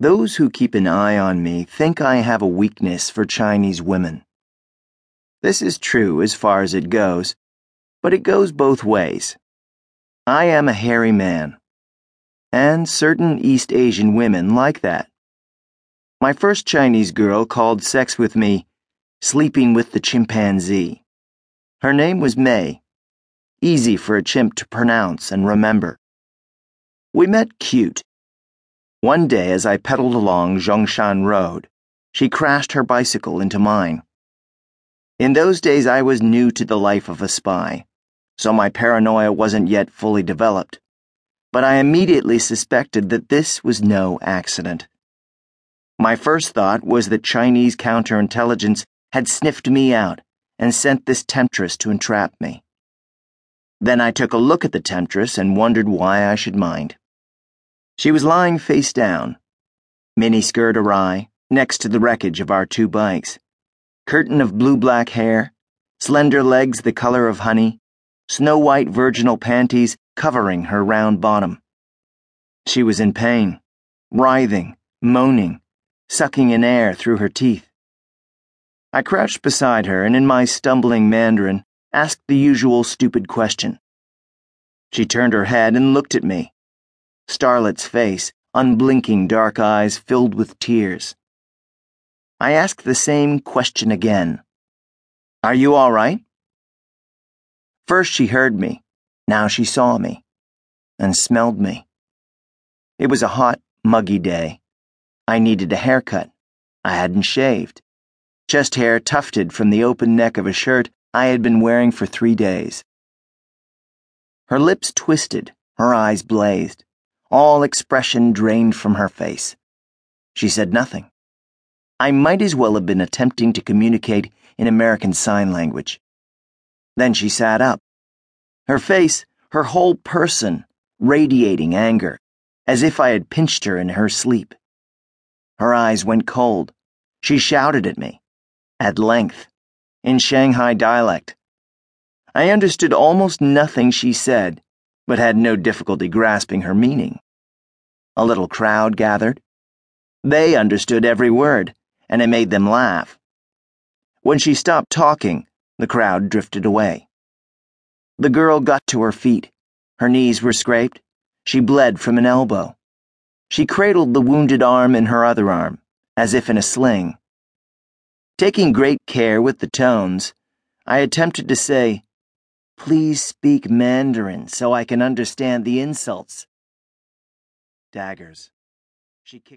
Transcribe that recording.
Those who keep an eye on me think I have a weakness for Chinese women. This is true as far as it goes, but it goes both ways. I am a hairy man, and certain East Asian women like that. My first Chinese girl called sex with me sleeping with the chimpanzee. Her name was Mei, easy for a chimp to pronounce and remember. We met cute one day, as I pedaled along Zhongshan Road, she crashed her bicycle into mine. In those days, I was new to the life of a spy, so my paranoia wasn't yet fully developed. But I immediately suspected that this was no accident. My first thought was that Chinese counterintelligence had sniffed me out and sent this temptress to entrap me. Then I took a look at the temptress and wondered why I should mind. She was lying face down, mini skirt awry, next to the wreckage of our two bikes. Curtain of blue black hair, slender legs the color of honey, snow white virginal panties covering her round bottom. She was in pain, writhing, moaning, sucking in air through her teeth. I crouched beside her and in my stumbling Mandarin asked the usual stupid question. She turned her head and looked at me Starlet's face, unblinking dark eyes filled with tears. I asked the same question again. Are you all right? First she heard me, now she saw me, and smelled me. It was a hot, muggy day. I needed a haircut. I hadn't shaved. Chest hair tufted from the open neck of a shirt I had been wearing for three days. Her lips twisted, her eyes blazed all expression drained from her face. She said nothing. I might as well have been attempting to communicate in American Sign Language. Then she sat up. Her face, her whole person, radiating anger, as if I had pinched her in her sleep. Her eyes went cold. She shouted at me, at length, in Shanghai dialect. I understood almost nothing she said but had no difficulty grasping her meaning. A little crowd gathered. They understood every word, and it made them laugh. When she stopped talking, the crowd drifted away. The girl got to her feet. Her knees were scraped. She bled from an elbow. She cradled the wounded arm in her other arm, as if in a sling. Taking great care with the tones, I attempted to say, Please speak Mandarin so I can understand the insults. Daggers. She kicked.